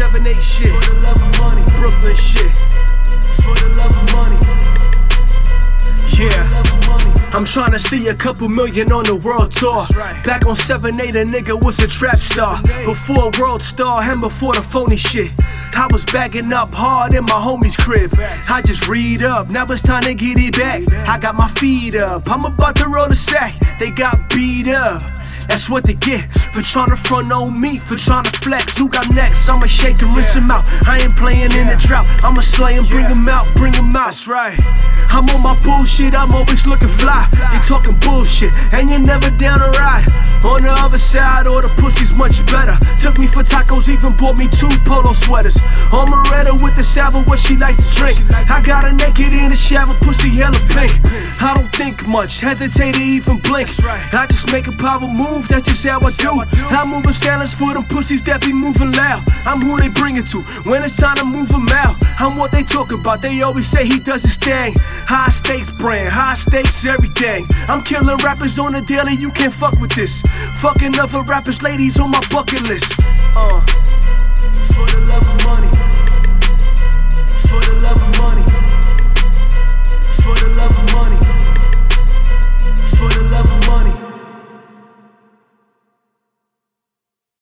7-8 shit. For the love of money. Brooklyn shit. For the love of money. Yeah. Love of money. I'm trying to see a couple million on the world tour. right. Back on 7 8, a nigga was a trap star. Before a world star and before the phony shit. I was bagging up hard in my homie's crib. I just read up, now it's time to get it back. I got my feet up, I'm about to roll the sack. They got beat up. That's what they get for trying to front on me, for trying to flex. Who got next? I'ma shake and rinse him out. I ain't playing in the drought. I'ma slay him, bring him out, bring him out. That's right. I'm on my bullshit, I'm always looking fly. You talking bullshit, and you're never down to ride. On the other side, all the pussy's much better. Took me for tacos, even bought me two polo sweaters. On Moretta with the salad, what she likes to drink. I got her naked in the shower, pussy hella pink. I don't think much, hesitate to even blink. I just make a power move, that's just how I do. I'm moving silence for them pussies that be moving loud. I'm who they bring it to when it's time to move them out. What they talk about, they always say he does his thing. High stakes brand, high stakes everything. I'm killing rappers on the daily, you can't fuck with this. Fucking other rappers, ladies on my bucket list. Uh.